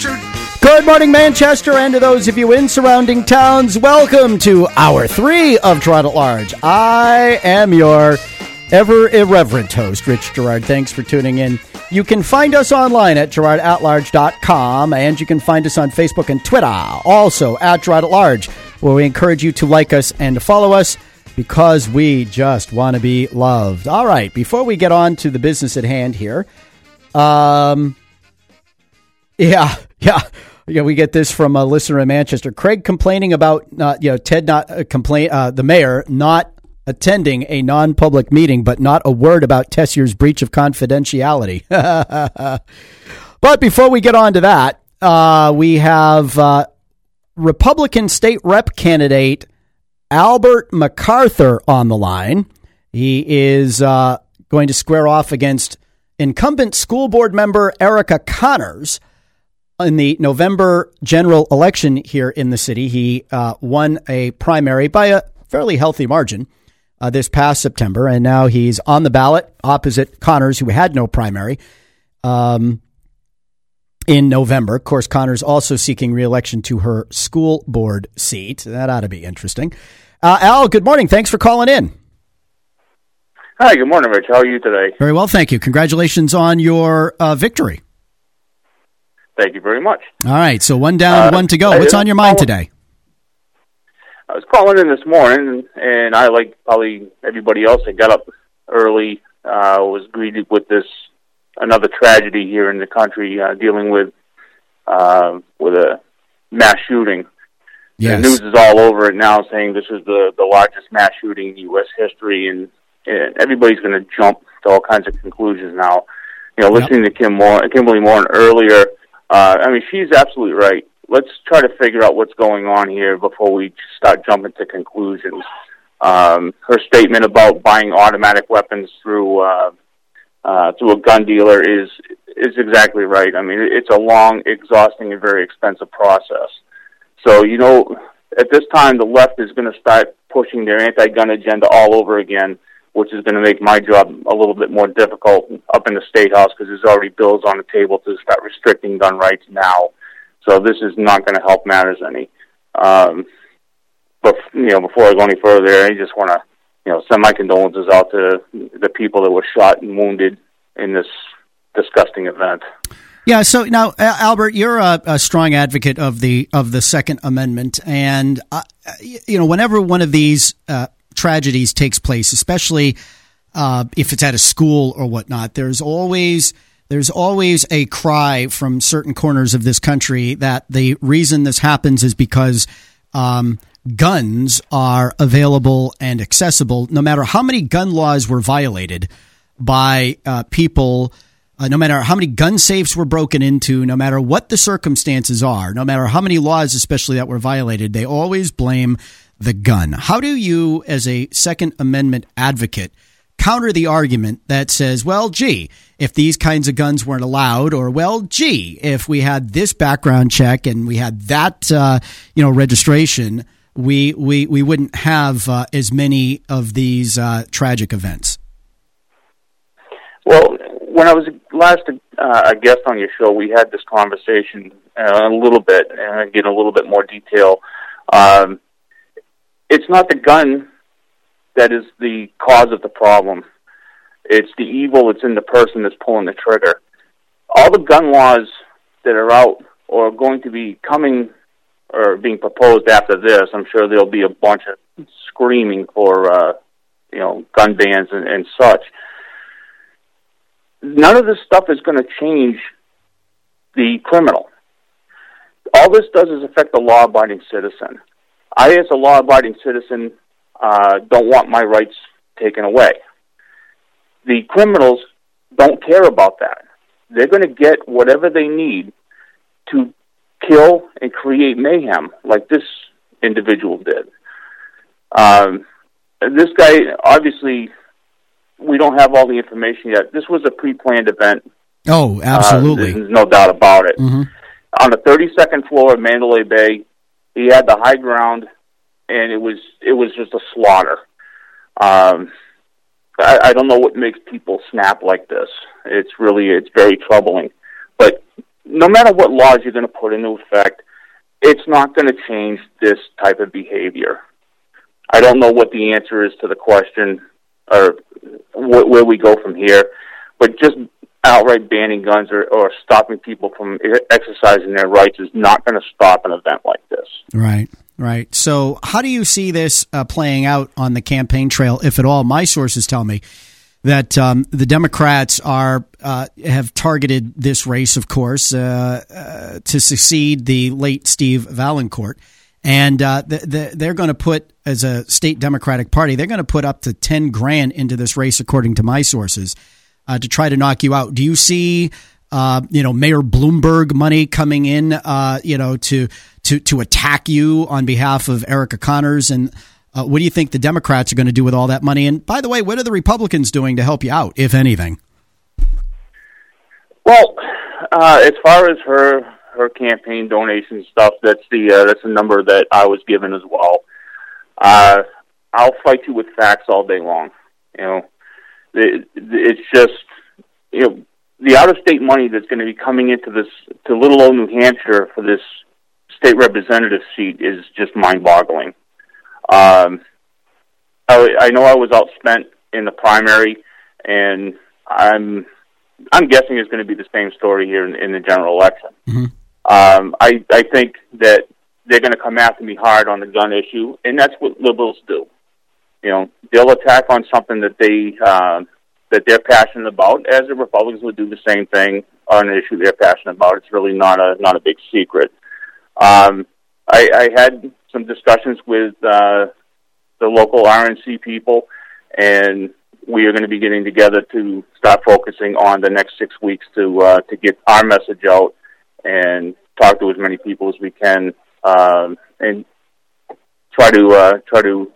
Richard. Good morning, Manchester, and to those of you in surrounding towns, welcome to hour three of Gerard at Large. I am your ever irreverent host, Rich Gerard. Thanks for tuning in. You can find us online at gerardatlarge.com, and you can find us on Facebook and Twitter, also at Gerard at Large, where we encourage you to like us and to follow us because we just want to be loved. All right, before we get on to the business at hand here, um, yeah, yeah. Yeah, we get this from a listener in Manchester. Craig complaining about, uh, you know, Ted not uh, complain, uh, the mayor not attending a non-public meeting, but not a word about Tessier's breach of confidentiality. but before we get on to that, uh, we have uh, Republican state rep candidate Albert MacArthur on the line. He is uh, going to square off against incumbent school board member Erica Connors in the November general election here in the city, he uh, won a primary by a fairly healthy margin uh, this past September, and now he's on the ballot opposite Connors, who had no primary um, in November. Of course, Connors also seeking reelection to her school board seat. That ought to be interesting. Uh, Al, good morning. Thanks for calling in. Hi, good morning, Rich. How are you today? Very well, thank you. Congratulations on your uh, victory. Thank you very much. All right, so one down, uh, one to go. What's on your mind today? I was calling in this morning, and I, like probably everybody else, I got up early. Uh, was greeted with this another tragedy here in the country, uh, dealing with uh, with a mass shooting. Yes. The news is all over it now, saying this is the the largest mass shooting in U.S. history, and, and everybody's going to jump to all kinds of conclusions now. You know, listening yep. to Kim Moore, Kimberly Moore earlier uh, I mean, she's absolutely right. Let's try to figure out what's going on here before we start jumping to conclusions. Um, her statement about buying automatic weapons through uh, uh, through a gun dealer is is exactly right. I mean, it's a long, exhausting, and very expensive process. So, you know, at this time, the left is going to start pushing their anti-gun agenda all over again which is going to make my job a little bit more difficult up in the state house because there's already bills on the table to start restricting gun rights now. So this is not going to help matters any. Um, but you know, before I go any further, I just want to you know send my condolences out to the people that were shot and wounded in this disgusting event. Yeah. So now, Albert, you're a, a, strong advocate of the of the Second Amendment, and uh, you know, whenever one of these uh, tragedies takes place, especially uh, if it's at a school or whatnot. There's always there's always a cry from certain corners of this country that the reason this happens is because um, guns are available and accessible, no matter how many gun laws were violated by uh, people. Uh, no matter how many gun safes were broken into, no matter what the circumstances are, no matter how many laws, especially that were violated, they always blame the gun. How do you, as a Second Amendment advocate, counter the argument that says, well, gee, if these kinds of guns weren't allowed, or well, gee, if we had this background check and we had that, uh, you know, registration, we we we wouldn't have uh, as many of these uh, tragic events. Well, when I was last uh, a guest on your show, we had this conversation uh, a little bit, and get a little bit more detail. Um, it's not the gun that is the cause of the problem. It's the evil that's in the person that's pulling the trigger. All the gun laws that are out or are going to be coming or being proposed after this, I'm sure there'll be a bunch of screaming for, uh, you know, gun bans and, and such. None of this stuff is going to change the criminal. All this does is affect the law-abiding citizen. I, as a law-abiding citizen, uh, don't want my rights taken away. The criminals don't care about that. They're going to get whatever they need to kill and create mayhem, like this individual did. Um, this guy, obviously, we don't have all the information yet. This was a pre-planned event. Oh, absolutely. Uh, there's no doubt about it. Mm-hmm. On the 32nd floor of Mandalay Bay, he had the high ground, and it was it was just a slaughter. Um, I, I don't know what makes people snap like this. It's really it's very troubling. But no matter what laws you're going to put into effect, it's not going to change this type of behavior. I don't know what the answer is to the question or wh- where we go from here, but just outright banning guns or, or stopping people from exercising their rights is not going to stop an event like this. Right. Right. So, how do you see this uh, playing out on the campaign trail, if at all? My sources tell me that um, the Democrats are uh, have targeted this race, of course, uh, uh to succeed the late Steve Vaillancourt, and uh, the, the, they're going to put, as a state Democratic Party, they're going to put up to ten grand into this race, according to my sources, uh, to try to knock you out. Do you see? uh, you know, Mayor Bloomberg money coming in, uh, you know, to to to attack you on behalf of Erica Connors. And uh, what do you think the Democrats are going to do with all that money? And by the way, what are the Republicans doing to help you out, if anything? Well, uh, as far as her her campaign donation stuff, that's the uh, that's the number that I was given as well. I'll fight you with facts all day long. You know, it, it's just you know the out of state money that's going to be coming into this to little old New Hampshire for this state representative seat is just mind boggling. Um, I, I know I was outspent in the primary, and I'm I'm guessing it's going to be the same story here in, in the general election. Mm-hmm. Um, I I think that they're going to come after me hard on the gun issue, and that's what liberals do. You know, they'll attack on something that they uh, that they're passionate about, as the Republicans would do the same thing on an issue they're passionate about. It's really not a not a big secret. Um, I, I had some discussions with uh, the local RNC people, and we are going to be getting together to start focusing on the next six weeks to uh, to get our message out and talk to as many people as we can, um, and try to uh, try to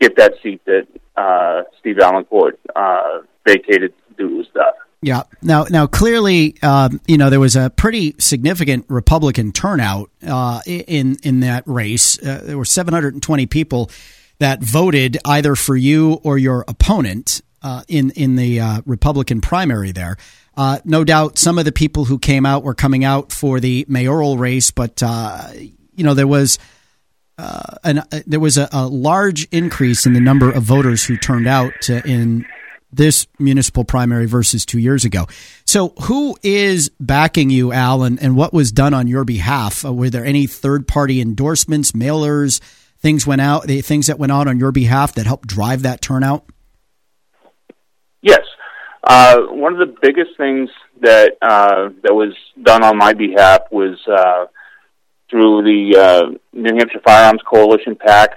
get that seat that uh, Steve Vaillancourt uh, vacated due to his death. Yeah. Now, now clearly, um, you know, there was a pretty significant Republican turnout uh, in in that race. Uh, there were 720 people that voted either for you or your opponent uh, in in the uh, Republican primary. There, no doubt, some of the people who came out were coming out for the mayoral race, but you know, there was uh, an, uh, there was a, a, large increase in the number of voters who turned out in this municipal primary versus two years ago. So, who is backing you, Al, and, and what was done on your behalf? Uh, were there any third party endorsements, mailers, things went out, the things that went out on your behalf that helped drive that turnout? Yes. Uh, one of the biggest things that uh, that was done on my behalf was through the uh, New Hampshire Firearms Coalition PAC.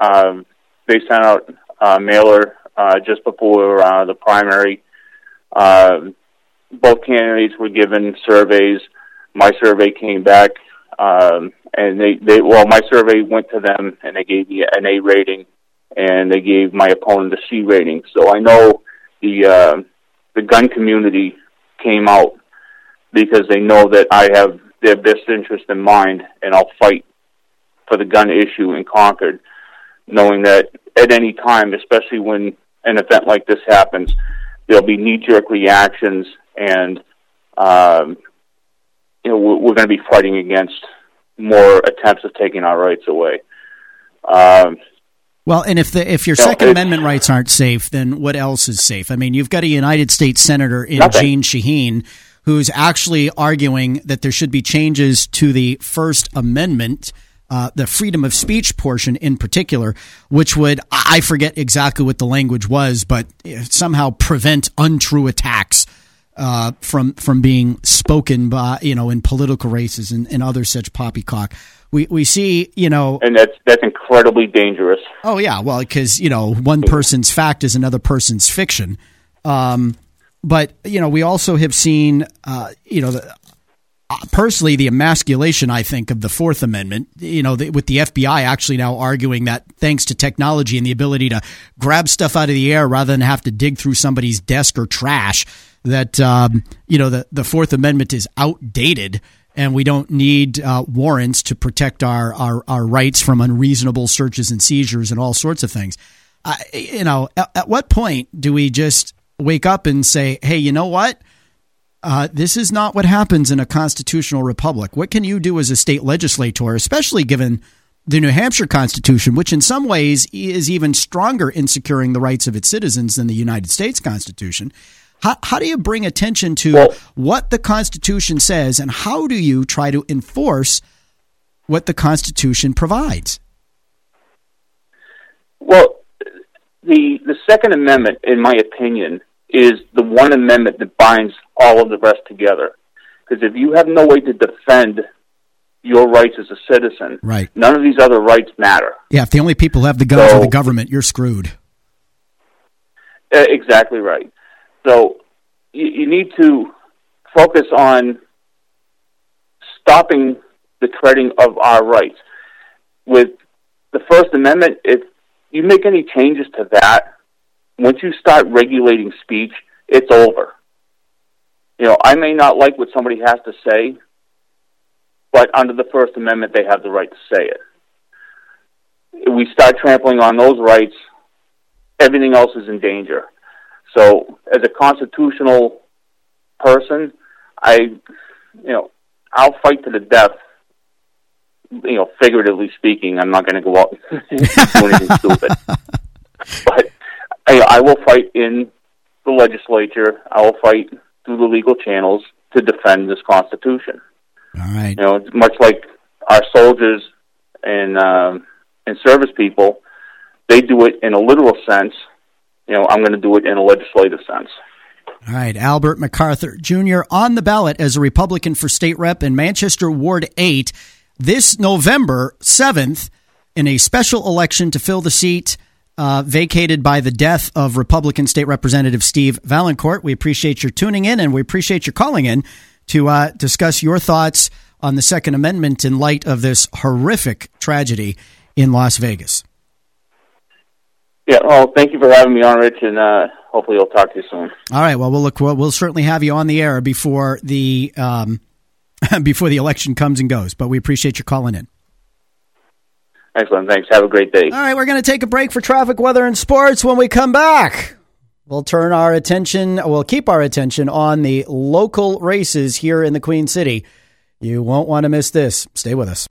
Um, they sent out a mailer uh, just before uh, the primary. Uh, both candidates were given surveys. My survey came back, um, and they, they well, my survey went to them, and they gave me an A rating, and they gave my opponent a C rating. So I know the uh, the gun community came out because they know that I have their best interest in mind, and I'll fight for the gun issue in Concord, knowing that at any time, especially when an event like this happens, there'll be knee-jerk reactions, and um, you know we're, we're going to be fighting against more attempts of taking our rights away. Um, well, and if the if your Second Amendment rights aren't safe, then what else is safe? I mean, you've got a United States Senator in nothing. Jeanne Shaheen who's actually arguing that there should be changes to the First Amendment. Uh, the freedom of speech portion in particular, which would, I forget exactly what the language was, but somehow prevent untrue attacks uh, from from being spoken by you know in political races and, and other such poppycock. We we see you know, and that's that's incredibly dangerous. Oh yeah, well because you know one person's fact is another person's fiction. Um, but you know, we also have seen, uh, you know, the, uh, personally the emasculation. I think of the Fourth Amendment. You know, the, with the FBI actually now arguing that thanks to technology and the ability to grab stuff out of the air rather than have to dig through somebody's desk or trash, that um, you know the the Fourth Amendment is outdated and we don't need uh, warrants to protect our, our, our rights from unreasonable searches and seizures and all sorts of things. You know, at, at, what point do we just wake up and say, hey, you know what? Uh, this is not what happens in a constitutional republic. What can you do as a state legislator, especially given the New Hampshire Constitution, which in some ways is even stronger in securing the rights of its citizens than the United States Constitution? How, how do you bring attention to well, what the Constitution says, and how do you try to enforce what the Constitution provides? Well, the the Second Amendment, in my opinion, is the one amendment that binds all of the rest together. Because if you have no way to defend your rights as a citizen, right. none of these other rights matter. Yeah, if the only people who have the guns so, are the government, you're screwed. Exactly right. So you, you need to focus on stopping the treading of our rights. With the First Amendment, if you make any changes to that, once you start regulating speech, it's over. You know, I may not like what somebody has to say, but under the First Amendment, they have the right to say it. If we start trampling on those rights, everything else is in danger. So, as a constitutional person, I, you know, I'll fight to the death. You know, figuratively speaking, I'm not going to go out and do anything stupid. I, I will fight in the legislature. I will fight through the legal channels to defend this Constitution. All right. You know, it's much like our soldiers and um, and service people. They do it in a literal sense you know, I'm going to do it in a legislative sense. All right, Albert MacArthur Jr. on the ballot as a Republican for state rep in Manchester Ward 8 this November 7th in a special election to fill the seat uh, vacated by the death of Republican State Representative Steve Vaillancourt. We appreciate your tuning in and we appreciate your calling in to uh, discuss your thoughts on the Second Amendment in light of this horrific tragedy in Las Vegas. Yeah, well, thank you for having me on, Rich, and uh, hopefully I'll talk to you soon. All right. Well, we'll look. We'll, we'll certainly have you on the air before the um, before the election comes and goes. But we appreciate you calling in. Excellent. Thanks. Have a great day. All right, we're going to take a break for traffic, weather, and sports. When we come back, we'll turn our attention. We'll keep our attention on the local races here in the Queen City. You won't want to miss this. Stay with us.